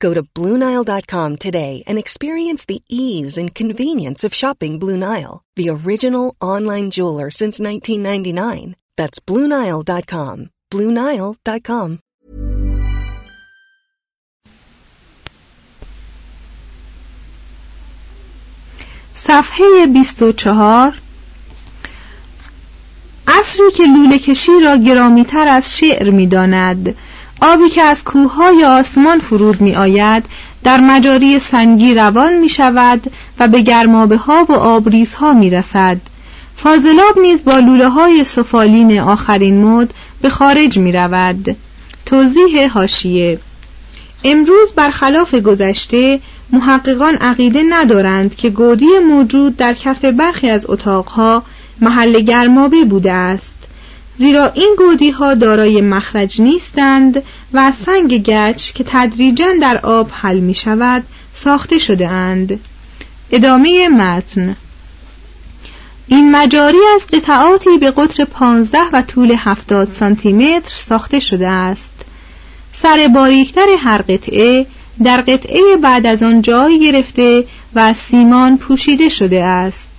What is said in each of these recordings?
Go to BlueNile.com today and experience the ease and convenience of shopping Blue Nile, the original online jeweler since 1999. That's BlueNile.com. BlueNile.com. صفحه 24 عصری که لوله کشی را گرامیتر از شعر می داند. آبی که از کوههای آسمان فرود می آید در مجاری سنگی روان می شود و به گرمابه ها و آبریزها می رسد فاضلاب نیز با لوله های سفالین آخرین مد به خارج می رود توضیح هاشیه امروز برخلاف گذشته محققان عقیده ندارند که گودی موجود در کف برخی از اتاقها محل گرمابه بوده است. زیرا این گودی ها دارای مخرج نیستند و سنگ گچ که تدریجا در آب حل می شود ساخته شده اند. ادامه متن این مجاری از قطعاتی به قطر 15 و طول 70 سانتی متر ساخته شده است. سر باریکتر هر قطعه در قطعه بعد از آن جای گرفته و سیمان پوشیده شده است.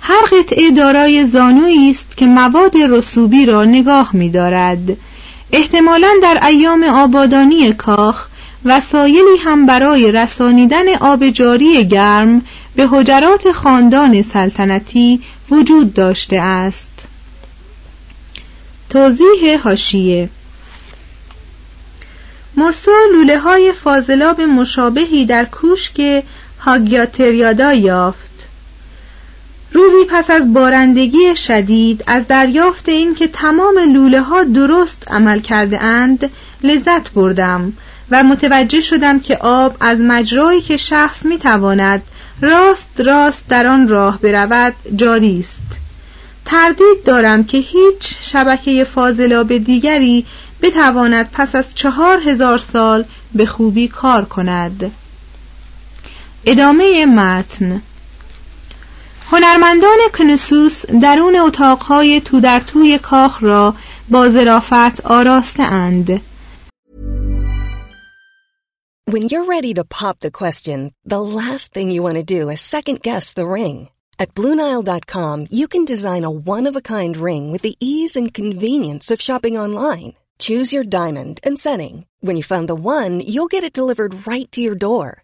هر قطعه دارای زانویی است که مواد رسوبی را نگاه می‌دارد. احتمالا در ایام آبادانی کاخ وسایلی هم برای رسانیدن آب جاری گرم به حجرات خاندان سلطنتی وجود داشته است. توضیح هاشیه موسو لوله های فاضلاب مشابهی در کوشک هاگیاتریادا یافت روزی پس از بارندگی شدید از دریافت اینکه تمام لوله ها درست عمل کرده اند لذت بردم و متوجه شدم که آب از مجرایی که شخص می تواند راست راست در آن راه برود جاری است. تردید دارم که هیچ شبکه فاضلاب دیگری بتواند پس از چهار هزار سال به خوبی کار کند. ادامه متن هنرمندان کنسوس درون اتاقهای تو در توی کاخ را با ظرافت آراسته اند. When you're ready to pop the question, the last thing you want to do is second guess the ring. At BlueNile.com, you can design a one-of-a-kind ring with the ease and convenience of shopping online. Choose your diamond and setting. When you find the one, you'll get it delivered right to your door.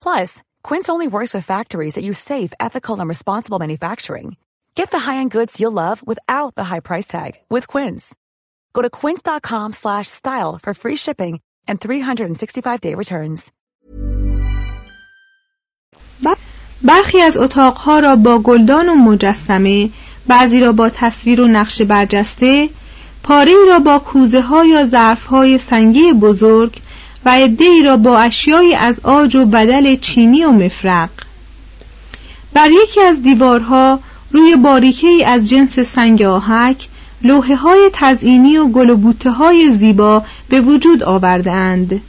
Plus, Quince only works with factories that use safe, ethical, and responsible manufacturing. Get the high-end goods you'll love without the high price tag with Quince. Go to quince.com slash style for free shipping and 365-day returns. برخی از اتاقها را با گلدان و مجسمه بعضی را با تصویر و نقش برجسته پاره را با کوزه ها یا ظرف های سنگی بزرگ و عده را با اشیایی از آج و بدل چینی و مفرق بر یکی از دیوارها روی باریکه از جنس سنگ آهک لوحه های تزئینی و گل و های زیبا به وجود آورده اند.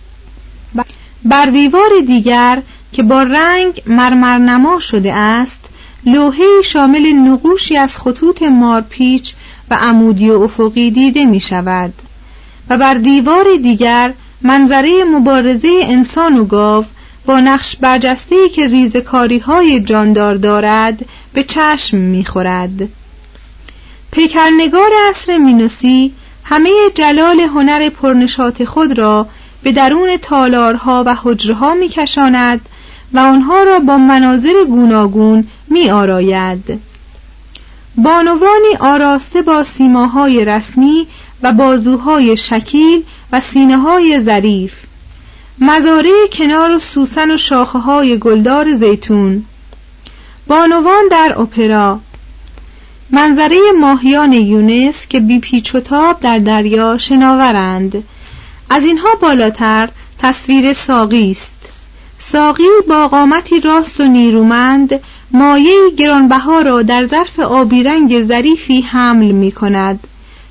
بر دیوار دیگر که با رنگ مرمرنما شده است لوحه شامل نقوشی از خطوط مارپیچ و عمودی و افقی دیده می شود و بر دیوار دیگر منظره مبارزه انسان و گاو با نقش برجسته که ریزکاری های جاندار دارد به چشم می‌خورد. پیکرنگار عصر مینوسی همه جلال هنر پرنشات خود را به درون تالارها و حجرها میکشاند و آنها را با مناظر گوناگون می آراید. بانوانی آراسته با سیماهای رسمی و بازوهای شکیل و سینه های ظریف. مزاره کنار و سوسن و شاخه های گلدار زیتون. بانوان در اپرا. منظره ماهیان یونس که بی پیچ و تاب در دریا شناورند. از اینها بالاتر تصویر ساقی است. ساقی با قامتی راست و نیرومند مایه گرانبها را در ظرف آبی رنگ ظریفی حمل می کند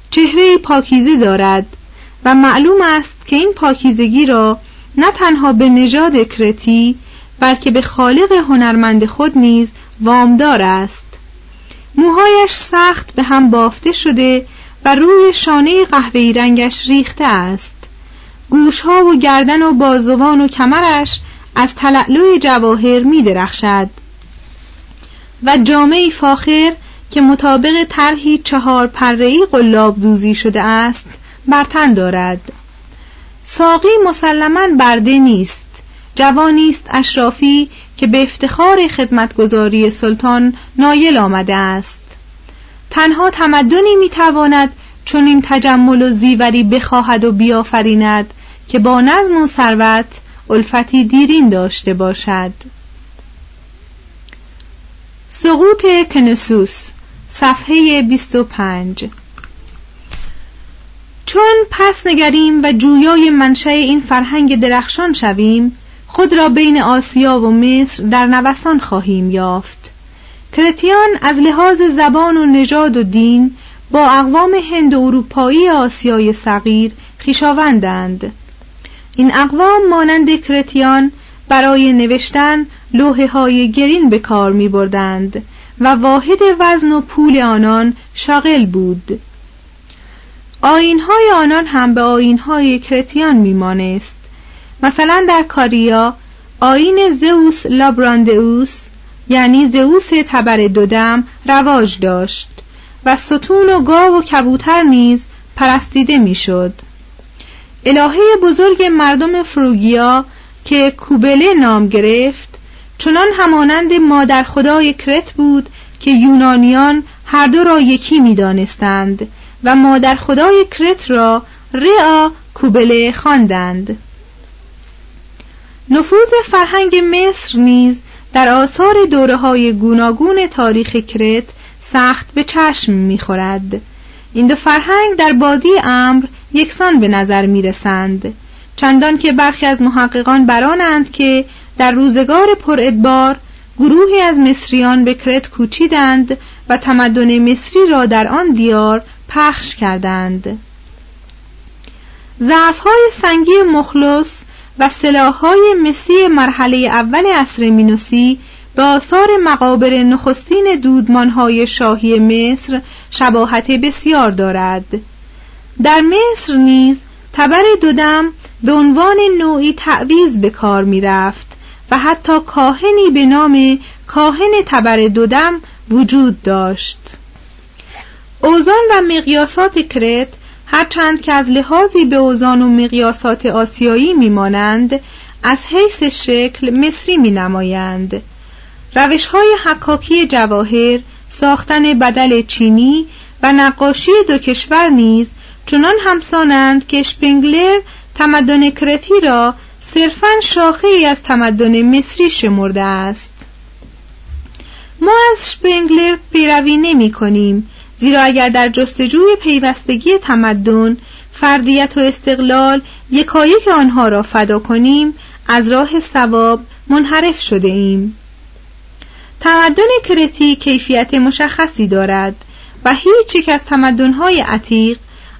چهره پاکیزه دارد. و معلوم است که این پاکیزگی را نه تنها به نژاد کرتی بلکه به خالق هنرمند خود نیز وامدار است. موهایش سخت به هم بافته شده و روی شانه قهوه‌ای رنگش ریخته است. گوشها و گردن و بازوان و کمرش از تلعلوی جواهر می درخشد و جامعی فاخر که مطابق طرحی چهار پره‌ای قلاب دوزی شده است بر تن دارد. ساقی مسلما برده نیست. جوانی است اشرافی که به افتخار خدمتگذاری سلطان نایل آمده است. تنها تمدنی می‌تواند چون این تجمل و زیوری بخواهد و بیافریند که با نظم و ثروت الفتی دیرین داشته باشد. سقوط کنسوس صفحه 25 چون پس نگریم و جویای منشأ این فرهنگ درخشان شویم خود را بین آسیا و مصر در نوسان خواهیم یافت. کرتیان از لحاظ زبان و نژاد و دین با اقوام هند و اروپایی آسیای صغیر خیشاوندند. این اقوام مانند کرتیان برای نوشتن لوحه های گرین به کار می بردند و واحد وزن و پول آنان شاغل بود. آینهای آنان هم به آینهای کرتیان میمانست مثلا در کاریا آین زئوس لابراندئوس یعنی زئوس تبر دودم رواج داشت و ستون و گاو و کبوتر نیز پرستیده می‌شد. الهه بزرگ مردم فروگیا که کوبله نام گرفت چنان همانند مادر خدای کرت بود که یونانیان هر دو را یکی می‌دانستند و مادر خدای کرت را ریا کوبله خواندند. نفوذ فرهنگ مصر نیز در آثار دوره های گوناگون تاریخ کرت سخت به چشم می‌خورد. این دو فرهنگ در بادی امر یکسان به نظر می رسند. چندان که برخی از محققان برانند که در روزگار پر ادبار گروهی از مصریان به کرت کوچیدند و تمدن مصری را در آن دیار پخش کردند. ظرفهای سنگی مخلص و سلاحهای مسی مرحله اول عصر مینوسی به آثار مقابر نخستین دودمانهای شاهی مصر شباهت بسیار دارد. در مصر نیز تبر دودم به عنوان نوعی تعویز به کار می رفت و حتی کاهنی به نام کاهن تبر دودم وجود داشت. اوزان و مقیاسات کرت هرچند که از لحاظی به اوزان و مقیاسات آسیایی میمانند از حیث شکل مصری می نمایند روش های حکاکی جواهر ساختن بدل چینی و نقاشی دو کشور نیز چنان همسانند که شپنگلر تمدن کرتی را صرفا شاخه ای از تمدن مصری شمرده است. ما از شپنگلر پیروی نمی کنیم زیرا اگر در جستجوی پیوستگی تمدن فردیت و استقلال یکایک آنها را فدا کنیم از راه ثواب منحرف شده ایم. تمدن کرتی کیفیت مشخصی دارد و هیچ یک از تمدنهای عتیق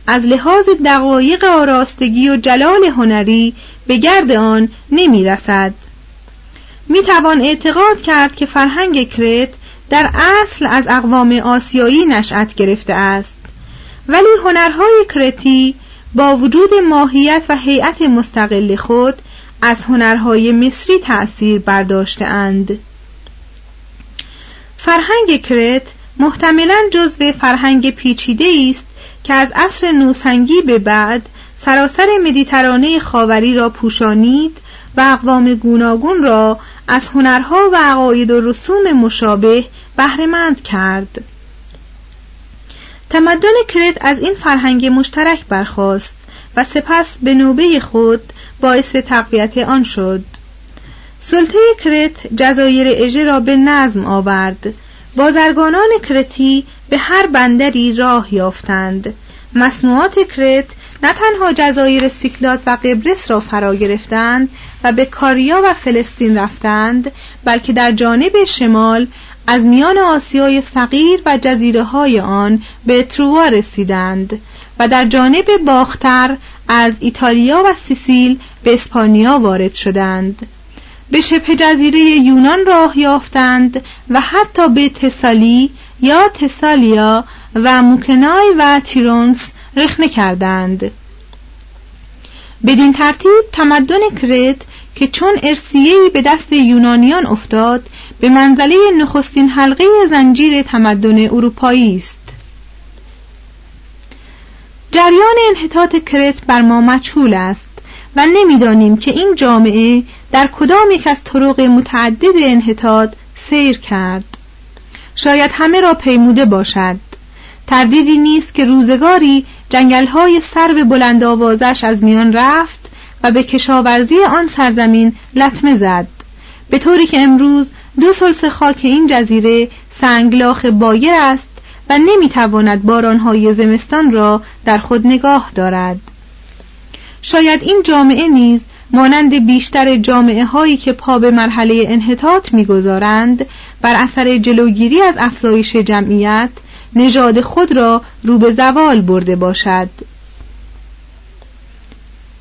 از لحاظ دقایق آراستگی و جلال هنری به گرد آن نمی رسد می توان اعتقاد کرد که فرهنگ کرت در اصل از اقوام آسیایی نشأت گرفته است. ولی هنرهای کرتی با وجود ماهیت و هیئت مستقل خود از هنرهای مصری تأثیر برداشته اند. فرهنگ کرت محتملا جزو فرهنگ پیچیده است که از عصر نوسنگی به بعد سراسر مدیترانه خاوری را پوشانید و اقوام گوناگون را از هنرها و عقاید و رسوم مشابه بهرهمند کرد. تمدن کرت از این فرهنگ مشترک برخاست و سپس به نوبه خود باعث تقویت آن شد. سلطه کرت جزایر اژه را به نظم آورد. بازرگانان کرتی به هر بندری راه یافتند. مصنوعات کرت نه تنها جزایر سیکلات و قبرس را فرا گرفتند و به کاریا و فلسطین رفتند بلکه در جانب شمال از میان آسیای صغیر و جزیره های آن به تروا رسیدند و در جانب باختر از ایتالیا و سیسیل به اسپانیا وارد شدند. به شبه جزیره یونان راه یافتند و حتی به تسالی یا تسالیا و موکنای و تیرونس رخنه کردند. بدین ترتیب تمدن کرت که چون ارسیهی به دست یونانیان افتاد به منزله نخستین حلقه زنجیر تمدن اروپایی است. جریان انحطاط کرت بر ما مجهول است و نمی‌دانیم که این جامعه در کدام یک از طرق متعدد انحطاط سیر کرد. شاید همه را پیموده باشد. تردیدی نیست که روزگاری جنگلهای سر بلند آوازش از میان رفت و به کشاورزی آن سرزمین لطمه زد. به طوری که امروز دو سلس خاک این جزیره سنگلاخ بایر است و نمی‌تواند بارانهای زمستان را در خود نگاه دارد. شاید این جامعه نیز مانند بیشتر جامعه هایی که پا به مرحله انحطاط می‌گذارند بر اثر جلوگیری از افزایش جمعیت نژاد خود را رو به زوال برده باشد.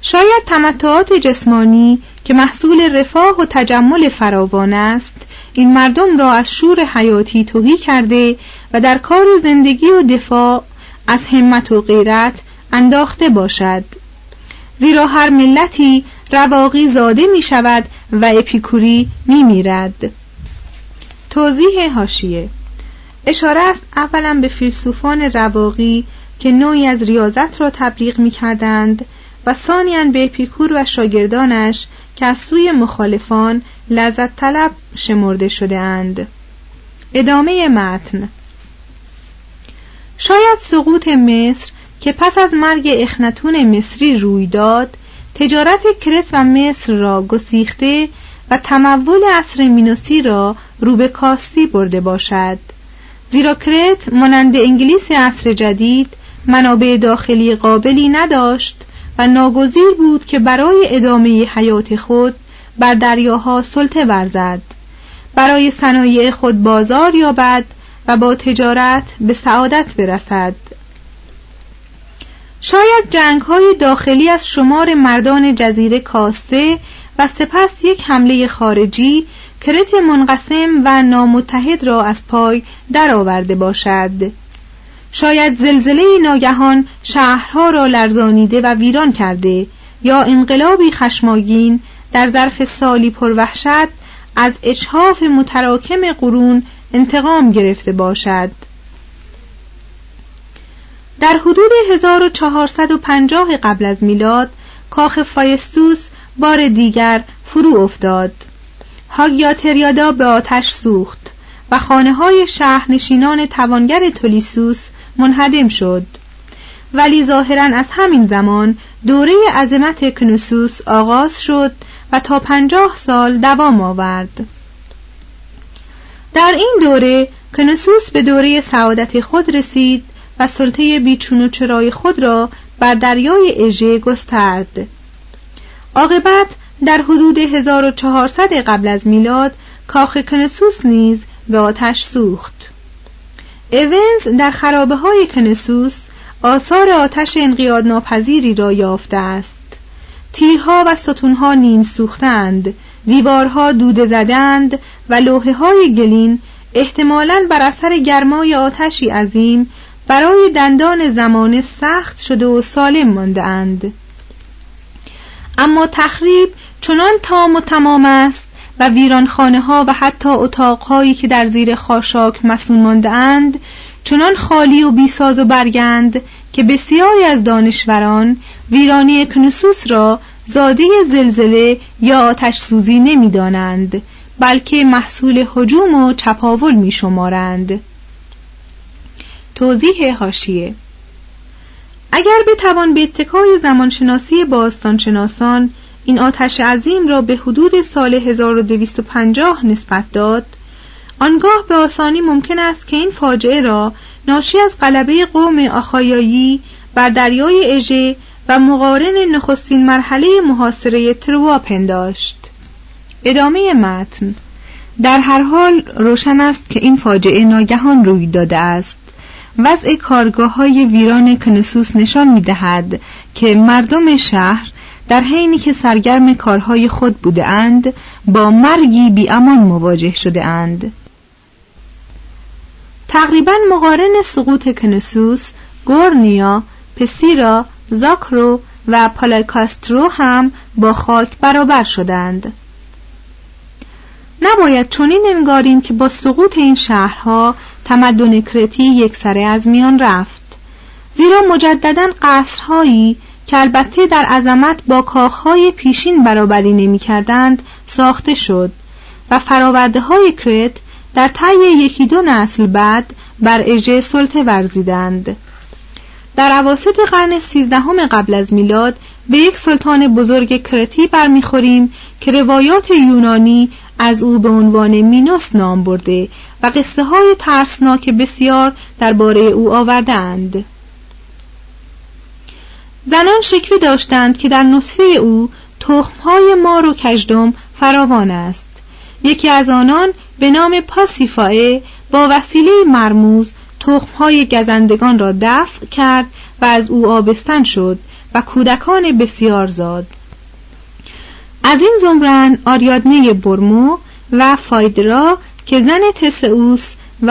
شاید تمتعات جسمانی که محصول رفاه و تجمل فراوان است این مردم را از شور حیاتی توهی کرده و در کار زندگی و دفاع از همت و غیرت انداخته باشد. زیرا هر ملتی رواقی زاده می شود و اپیکوری می میرد. توضیح هاشیه اشاره است اولا به فیلسوفان رواقی که نوعی از ریاضت را تبلیغ می کردند و ثانیا به اپیکور و شاگردانش که از سوی مخالفان لذت طلب شمرده شده اند. ادامه متن شاید سقوط مصر که پس از مرگ اخنتون مصری روی داد تجارت کرت و مصر را گسیخته و تمول عصر مینوسی را رو به کاستی برده باشد زیرا کرت مانند انگلیس عصر جدید منابع داخلی قابلی نداشت و ناگزیر بود که برای ادامه حیات خود بر دریاها سلطه ورزد برای صنایع خود بازار یابد و با تجارت به سعادت برسد. شاید جنگ های داخلی از شمار مردان جزیره کاسته و سپس یک حمله خارجی کرت منقسم و نامتحد را از پای درآورده باشد. شاید زلزله ناگهان شهرها را لرزانیده و ویران کرده یا انقلابی خشماگین در ظرف سالی پروحشت از اچهاف متراکم قرون انتقام گرفته باشد. در حدود 1450 قبل از میلاد کاخ فایستوس بار دیگر فرو افتاد. هاگیاتریادا به آتش سوخت و خانه های شهرنشینان توانگر تولیسوس منهدم شد. ولی ظاهرا از همین زمان دوره عظمت کنوسوس آغاز شد و تا پنجاه سال دوام آورد. در این دوره کنوسوس به دوره سعادت خود رسید و سلطه بیچون و چرای خود را بر دریای اژه گسترد. عاقبت در حدود 1400 قبل از میلاد کاخ کنسوس نیز به آتش سوخت. ایونز در خرابه های کنسوس آثار آتش انقیاد ناپذیری را یافته است تیرها و ستونها نیم سوختند دیوارها دوده زدند و لوحه های گلین احتمالاً بر اثر گرمای آتشی عظیم برای دندان زمانه سخت شده و سالم مانده اند. اما تخریب چنان تام و تمام است و ویرانخانه ها و حتی اتاقهایی که در زیر خاشاک مسون مانده اند چنان خالی و بیساز و برگند که بسیاری از دانشوران ویرانی کنوسوس را زاده زلزله یا آتش سوزی نمی دانند بلکه محصول حجوم و چپاول می شمارند. توضیح هاشیه اگر بتوان به اتکای زمانشناسی باستانشناسان این آتش عظیم را به حدود سال 1250 نسبت داد. آنگاه به آسانی ممکن است که این فاجعه را ناشی از غلبه قوم آخایایی بر دریای اژه و مقارن نخستین مرحله محاصره تروا پنداشت. ادامه متن. در هر حال روشن است که این فاجعه ناگهان روی داده است. وضع کارگاه های ویران کنسوس نشان می دهد که مردم شهر در حینی که سرگرم کارهای خود بوده اند با مرگی بی امان مواجه شده اند. تقریبا مقارن سقوط کنسوس گورنیا، پسیرا، زاکرو و پالاکاسترو هم با خاک برابر شدند. نباید چنین انگاریم که با سقوط این شهرها تمدن کرتی یک سره از میان رفت زیرا مجددا قصرهایی که البته در عظمت با کاخهای پیشین برابری نمی کردند ساخته شد و فراورده های کرت در طی یکی دو نسل بعد بر اژه سلطه ورزیدند در عواسط قرن سیزدهم قبل از میلاد به یک سلطان بزرگ کرتی برمیخوریم که روایات یونانی از او به عنوان مینوس نام برده و قصه های ترسناک بسیار درباره او آوردند. زنان شکلی داشتند که در نطفه او تخمهای مار و کژدم فراوان است. یکی از آنان به نام پاسیفائه با وسیله مرموز تخمهای گزندگان را دفع کرد و از او آبستن شد و کودکان بسیار زاد. از این زمرن آریادنه برمو و فایدرا که زن تسئوس و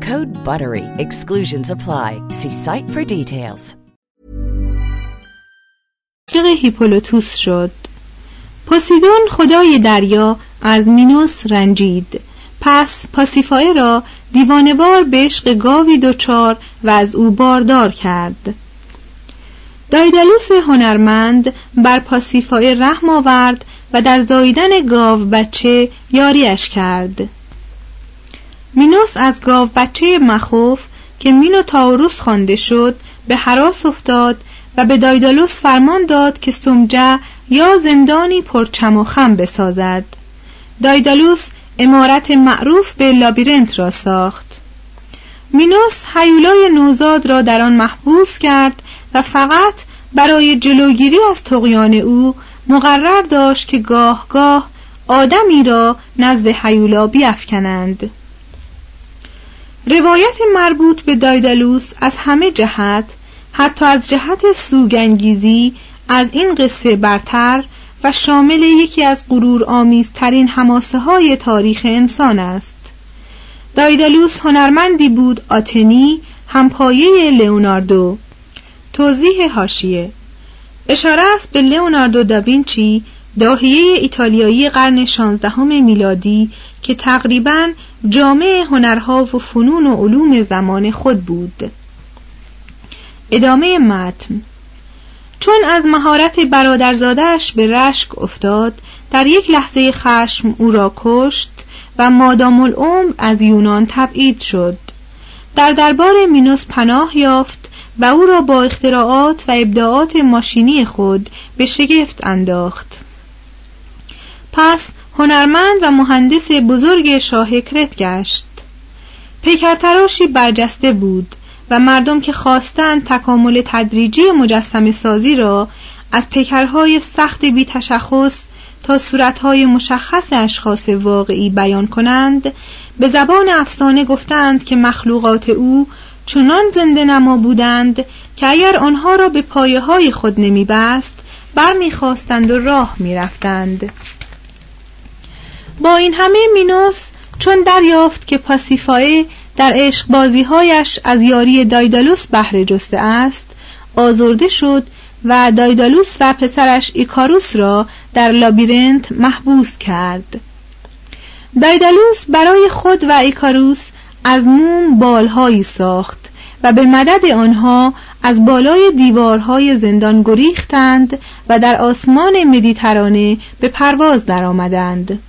Code BUTTERY. Exclusions apply. See site for details. هیپولوتوس شد پوسیدون خدای دریا از مینوس رنجید پس پاسیفای را دیوانوار به عشق گاوی دچار و از او باردار کرد دایدالوس هنرمند بر پاسیفای رحم آورد و در زاییدن گاو بچه یاریش کرد مینوس از گاو بچه مخوف که مینوتاوروس خوانده شد به حراس افتاد و به دایدالوس فرمان داد که سمجه یا زندانی پرچم و خم بسازد. دایدالوس امارت معروف به لابیرنت را ساخت. مینوس حیولای نوزاد را در آن محبوس کرد و فقط برای جلوگیری از تقیان او مقرر داشت که گاه گاه آدمی را نزد حیولا بیافکنند. روایت مربوط به دایدالوس از همه جهت حتی از جهت سوگنگیزی از این قصه برتر و شامل یکی از غرور آمیزترین حماسه های تاریخ انسان است. دایدالوس هنرمندی بود آتنی همپایه لئوناردو. توضیح هاشیه اشاره است به لئوناردو داوینچی داهیه ایتالیایی قرن شانزدهم میلادی که تقریبا جامع هنرها و فنون و علوم زمان خود بود. ادامه متن. چون از مهارت برادرزادش به رشک افتاد در یک لحظه خشم او را کشت و مادام العمر از یونان تبعید شد. در دربار مینوس پناه یافت و او را با اختراعات و ابداعات ماشینی خود به شگفت انداخت. پس هنرمند و مهندس بزرگ شاه کرت گشت. پیکرتراشی برجسته بود و مردم که خواستند تکامل تدریجی مجسم سازی را از پیکرهای سخت بی تشخص تا صورتهای مشخص اشخاص واقعی بیان کنند به زبان افسانه گفتند که مخلوقات او چنان زنده نما بودند که اگر آنها را به پایه های خود نمی بست برمیخواستند و راه می‌رفتند. با این همه مینوس چون دریافت که پاسیفای در عشق بازیهایش از یاری دایدالوس بهره جسته است آزرده شد و دایدالوس و پسرش ایکاروس را در لابیرنت محبوس کرد دایدالوس برای خود و ایکاروس از موم بالهایی ساخت و به مدد آنها از بالای دیوارهای زندان گریختند و در آسمان مدیترانه به پرواز درآمدند.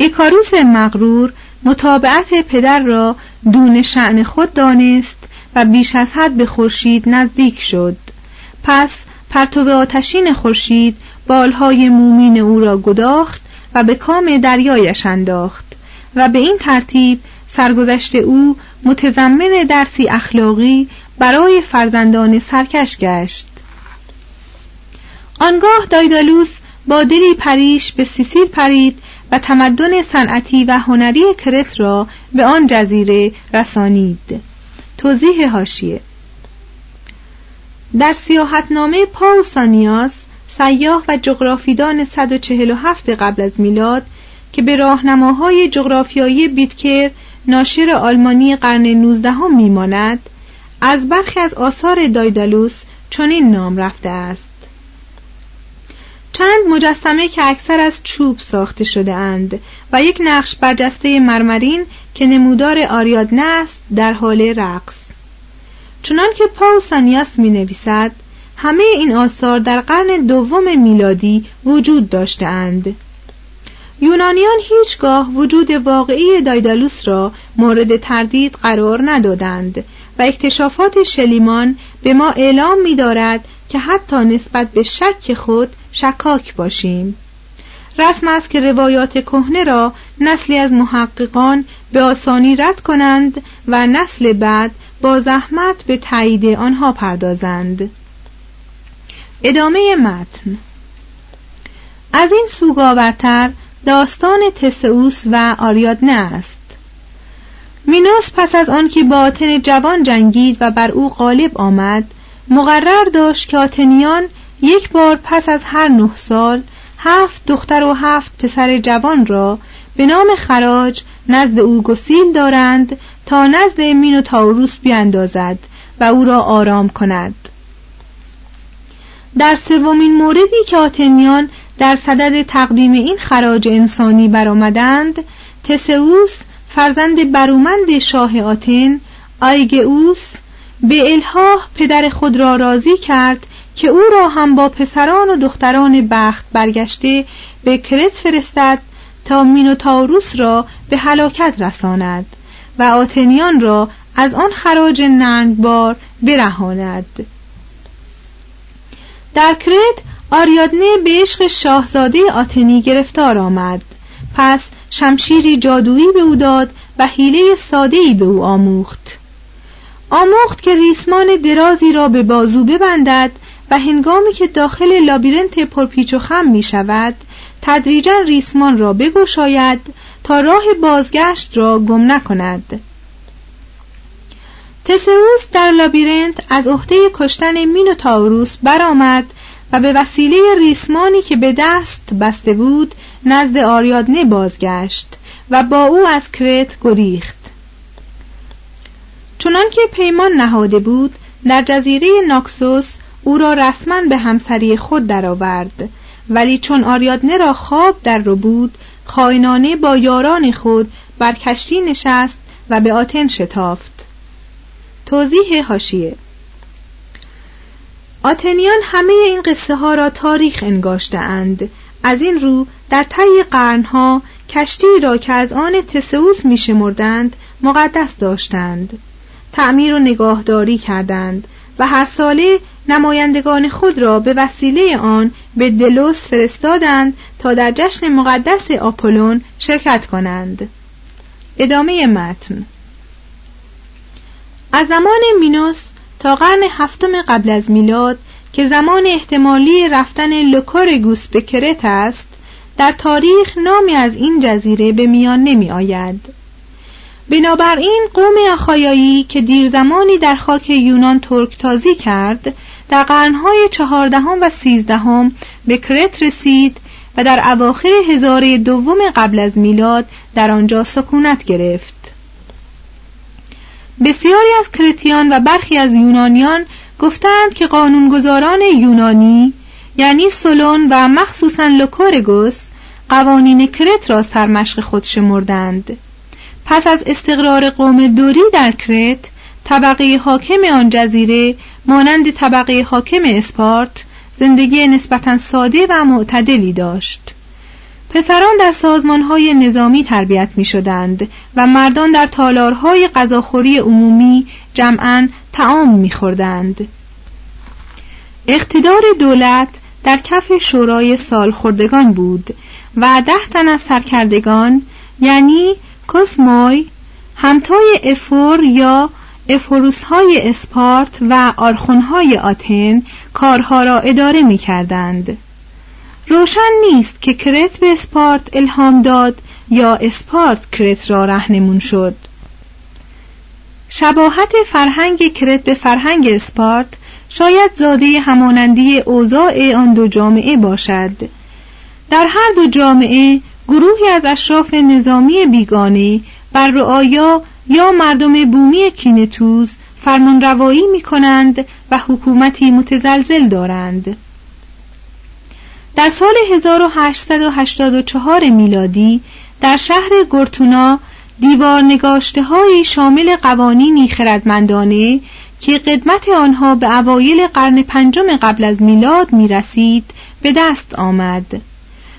ایکاروس مغرور متابعت پدر را دون شعن خود دانست و بیش از حد به خورشید نزدیک شد. پس پرتو آتشین خورشید بالهای مومین او را گداخت و به کام دریایش انداخت و به این ترتیب سرگذشت او متضمن درسی اخلاقی برای فرزندان سرکش گشت. آنگاه دایدالوس با دلی پریش به سیسیل پرید و تمدن صنعتی و هنری کرت را به آن جزیره رسانید. توضیح هاشیه در سیاحتنامه پاوسانیاس سیاه و جغرافیدان 147 قبل از میلاد که به راهنماهای جغرافیایی بیتکر ناشر آلمانی قرن 19 هم میماند از برخی از آثار دایدالوس چنین نام رفته است. چند مجسمه که اکثر از چوب ساخته شده اند و یک نقش برجسته مرمرین که نمودار آریادنه است در حال رقص. چنان که پاوسانیاس می نویسد همه این آثار در قرن دوم میلادی وجود داشته اند. یونانیان هیچگاه وجود واقعی دایدالوس را مورد تردید قرار ندادند و اکتشافات شلیمان به ما اعلام می دارد که حتی نسبت به شک خود شکاک باشیم. رسم است که روایات کهنه را نسلی از محققان به آسانی رد کنند و نسل بعد با زحمت به تایید آنها پردازند. ادامه متن. از این سوگاورتر داستان تسئوس و آریادنه است. مینوس پس از آنکه با آتن جوان جنگید و بر او غالب آمد مقرر داشت که آتنیان یک بار پس از هر نه سال هفت دختر و هفت پسر جوان را به نام خراج نزد او گسیل دارند تا نزد مینوتاوروس بیاندازد و او را آرام کند. در سومین موردی که آتنیان در صدد تقدیم این خراج انسانی برآمدند تسئوس فرزند برومند شاه آتن آیگئوس به الهاه پدر خود را راضی کرد که او را هم با پسران و دختران بخت برگشته به کرت فرستد تا مینوتاوروس را به هلاکت رساند و آتنیان را از آن خراج ننگبار برهاند. در کرت آریادنه به عشق شاهزاده آتنی گرفتار آمد. پس شمشیری جادویی به او داد و حیله ساده‌ای به او آموخت. آموخت که ریسمان درازی را به بازو ببندد و هنگامی که داخل لابیرنت پرپیچ و خم می شود تدریجا ریسمان را بگشاید تا راه بازگشت را گم نکند. تسئوس در لابیرنت از عهده کشتن مینوتاوروس برآمد و به وسیله ریسمانی که به دست بسته بود نزد آریادنه بازگشت و با او از کرت گریخت. چنانکه پیمان نهاده بود در جزیره ناکسوس او را رسما به همسری خود درآورد. ولی چون آریادنه را خواب در رو بود خائنانه با یاران خود بر کشتی نشست و به آتن شتافت. توضیح هاشیه آتنیان همه این قصه ها را تاریخ انگاشته اند از این رو در طی قرنها کشتی را که از آن تسئوس میشمردند مقدس داشتند. تعمیر و نگاهداری کردند و هر ساله نمایندگان خود را به وسیله آن به دلوس فرستادند تا در جشن مقدس آپولون شرکت کنند. ادامه متن. از زمان مینوس تا قرن هفتم قبل از میلاد که زمان احتمالی رفتن لوکورگوس به کرت است در تاریخ نامی از این جزیره به میان نمی آید. بنابراین قوم آخایایی که دیر زمانی در خاک یونان ترک تازی کرد در قرنهای چهاردهم و سیزدهم به کرت رسید و در اواخر هزاره دوم قبل از میلاد در آنجا سکونت گرفت. بسیاری از کرتیان و برخی از یونانیان گفتند که قانونگذاران یونانی یعنی سولون و مخصوصا لوکورگوس قوانین کرت را سرمشق خود شمردند. پس از استقرار قوم دوری در کرت طبقه حاکم آن جزیره مانند طبقه حاکم اسپارت زندگی نسبتا ساده و معتدلی داشت پسران در سازمانهای نظامی تربیت می شدند و مردان در تالارهای غذاخوری عمومی جمعا تعام می خوردند. اقتدار دولت در کف شورای سالخوردگان بود و ده تن از سرکردگان یعنی کسموی همتای افور یا افوروسهای اسپارت و آرخونهای آتن کارها را اداره می کردند. روشن نیست که کرت به اسپارت الهام داد یا اسپارت کرت را رهنمون شد شباهت فرهنگ کرت به فرهنگ اسپارت شاید زاده همانندی اوضاع آن دو جامعه باشد در هر دو جامعه گروهی از اشراف نظامی بیگانه بر رعایا یا مردم بومی کینتوز فرمان روایی می کنند و حکومتی متزلزل دارند. در سال 1884 میلادی در شهر گرتونا دیوار نگاشته های شامل قوانینی خردمندانه که قدمت آنها به اوایل قرن پنجم قبل از میلاد می رسید به دست آمد.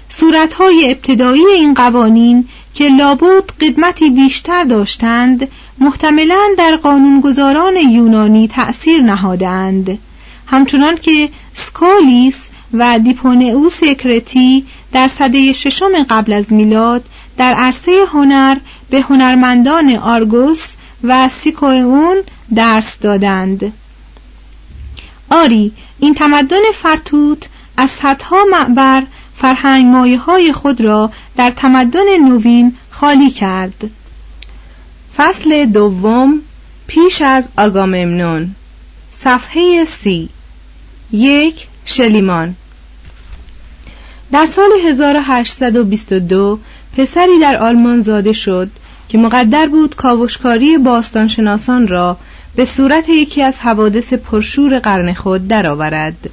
صورتهای ابتدایی این قوانین که لابد قدمتی بیشتر داشتند محتملا در قانونگذاران یونانی تأثیر نهادند. همچنان که سکولیس و دیپونئو سکرتی در سده ششم قبل از میلاد در عرصه هنر به هنرمندان آرگوس و سیکوئون درس دادند. آری این تمدن فرتوت از صدها معبر فرهنگ مایه های خود را در تمدن نوین خالی کرد. فصل دوم پیش از آگاممنون صفحه سی. یک شلیمان. در سال 1822 پسری در آلمان زاده شد که مقدر بود کاوشکاری باستانشناسان را به صورت یکی از حوادث پرشور قرن خود درآورد.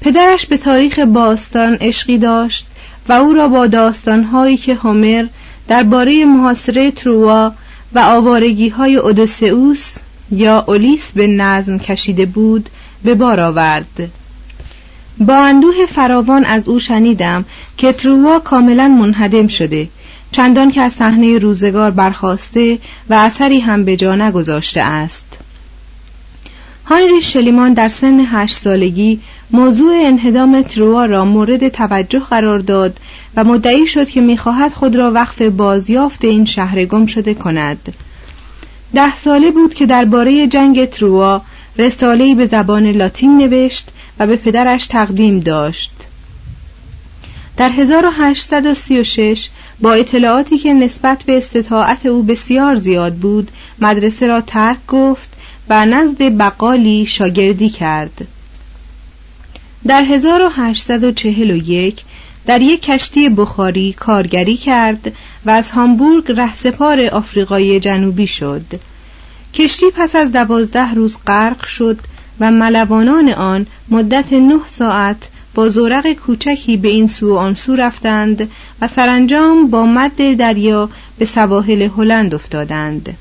پدرش به تاریخ باستان عشقی داشت و او را با داستانهایی که هومر درباره محاصره تروا و آوارگی های اودوسئوس یا اولیس به نظم کشیده بود به بار آورد. با اندوه فراوان از او شنیدم که تروا کاملا منهدم شده چندان که از صحنه روزگار برخواسته و اثری هم به جا نگذاشته است هاینریش شلیمان در سن هشت سالگی موضوع انهدام تروا را مورد توجه قرار داد و مدعی شد که می‌خواهد خود را وقف بازیافت این شهر گم شده کند. ده ساله بود که درباره جنگ تروا رساله‌ای به زبان لاتین نوشت و به پدرش تقدیم داشت. در 1836 با اطلاعاتی که نسبت به استطاعت او بسیار زیاد بود مدرسه را ترک گفت و نزد بقالی شاگردی کرد. در 1841 در یک کشتی بخاری کارگری کرد و از هامبورگ رهسپار آفریقای جنوبی شد. کشتی پس از دوازده روز غرق شد و ملوانان آن مدت نه ساعت با زورق کوچکی به این سو و آن سو رفتند و سرانجام با مد دریا به سواحل هلند افتادند.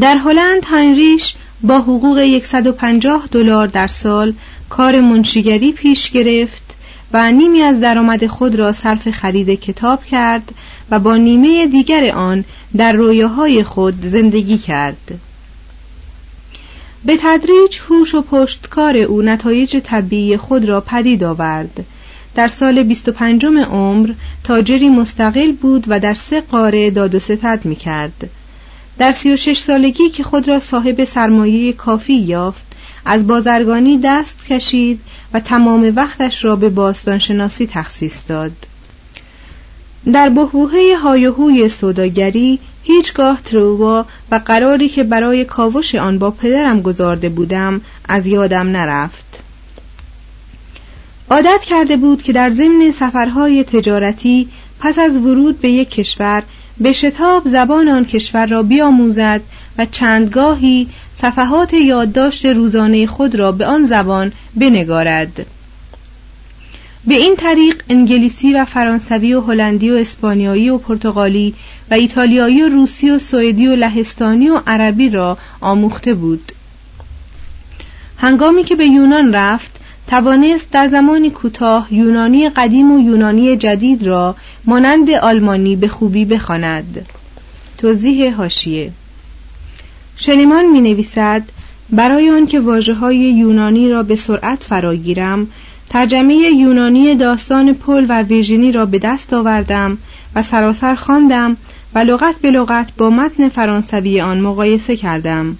در هلند هنریش با حقوق 150 دلار در سال کار منشیگری پیش گرفت و نیمی از درآمد خود را صرف خرید کتاب کرد و با نیمه دیگر آن در رویاهای خود زندگی کرد به تدریج هوش و پشتکار او نتایج طبیعی خود را پدید آورد در سال 25 عمر تاجری مستقل بود و در سه قاره داد و ستد می کرد. در 36 سالگی که خود را صاحب سرمایه کافی یافت از بازرگانی دست کشید و تمام وقتش را به باستانشناسی تخصیص داد. در بحبوحه هایهوی سوداگری هیچگاه تروا و قراری که برای کاوش آن با پدرم گذارده بودم از یادم نرفت. عادت کرده بود که در ضمن سفرهای تجارتی پس از ورود به یک کشور به شتاب زبان آن کشور را بیاموزد و چندگاهی صفحات یادداشت روزانه خود را به آن زبان بنگارد به این طریق انگلیسی و فرانسوی و هلندی و اسپانیایی و پرتغالی و ایتالیایی و روسی و سوئدی و لهستانی و عربی را آموخته بود هنگامی که به یونان رفت توانست در زمانی کوتاه یونانی قدیم و یونانی جدید را مانند آلمانی به خوبی بخواند. توضیح هاشیه شنیمان می نویسد برای آنکه واجه های یونانی را به سرعت فراگیرم ترجمه یونانی داستان پل و ویژینی را به دست آوردم و سراسر خواندم و لغت به لغت با متن فرانسوی آن مقایسه کردم.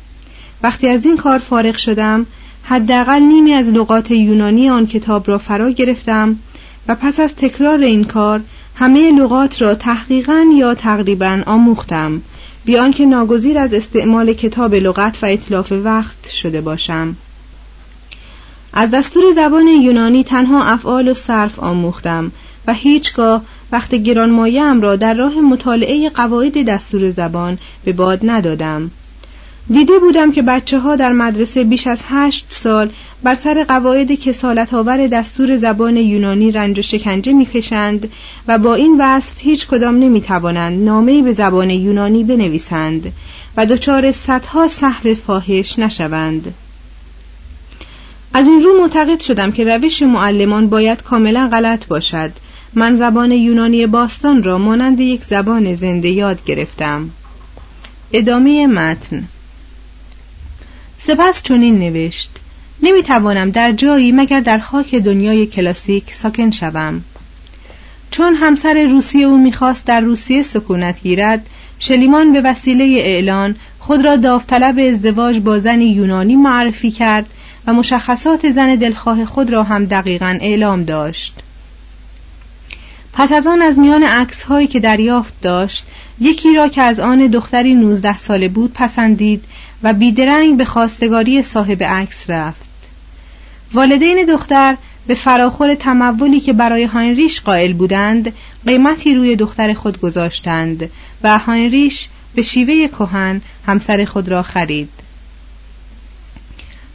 وقتی از این کار فارغ شدم حداقل نیمی از لغات یونانی آن کتاب را فرا گرفتم و پس از تکرار این کار همه لغات را تحقیقا یا تقریبا آموختم بیان که ناگزیر از استعمال کتاب لغت و اطلاف وقت شده باشم. از دستور زبان یونانی تنها افعال و صرف آموختم و هیچگاه وقت گرانمایهام را در راه مطالعه قواعد دستور زبان به باد ندادم. دیده بودم که بچه ها در مدرسه بیش از هشت سال بر سر قواعد کسالت آور دستور زبان یونانی رنج و شکنجه می‌کشند و با این وصف هیچ کدام نمی توانند نامه به زبان یونانی بنویسند و دچار صدها صحو فاحش نشوند. از این رو معتقد شدم که روش معلمان باید کاملا غلط باشد. من زبان یونانی باستان را مانند یک زبان زنده یاد گرفتم. ادامه متن. سپس چنین نوشت. نمی‌توانم در جایی مگر در خاک دنیای کلاسیک ساکن شوم. چون همسر روسی او می‌خواست در روسیه سکونت گیرد شلیمان به وسیله اعلان خود را داوطلب ازدواج با زنی یونانی معرفی کرد و مشخصات زن دلخواه خود را هم دقیقا اعلام داشت. پس از آن از میان عکس هایی که دریافت داشت یکی را که از آن دختری نوزده ساله بود پسندید و بیدرنگ به خواستگاری صاحب عکس رفت. والدین دختر به فراخور تمولی که برای هاینریش قائل بودند قیمتی روی دختر خود گذاشتند و هاینریش به شیوه کهن همسر خود را خرید.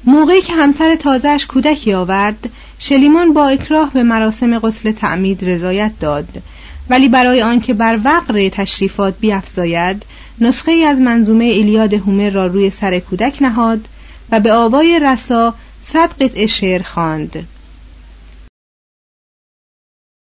موقعی که همسر تازهش کودکی آورد شلیمان با اکراه به مراسم غسل تعمید رضایت داد. ولی برای آنکه بر وقر تشریفات بیافزاید نسخه ای از منظومه ایلیاد هومر را روی سر کودک نهاد و به آوای رسا صد قطع شعر خواند.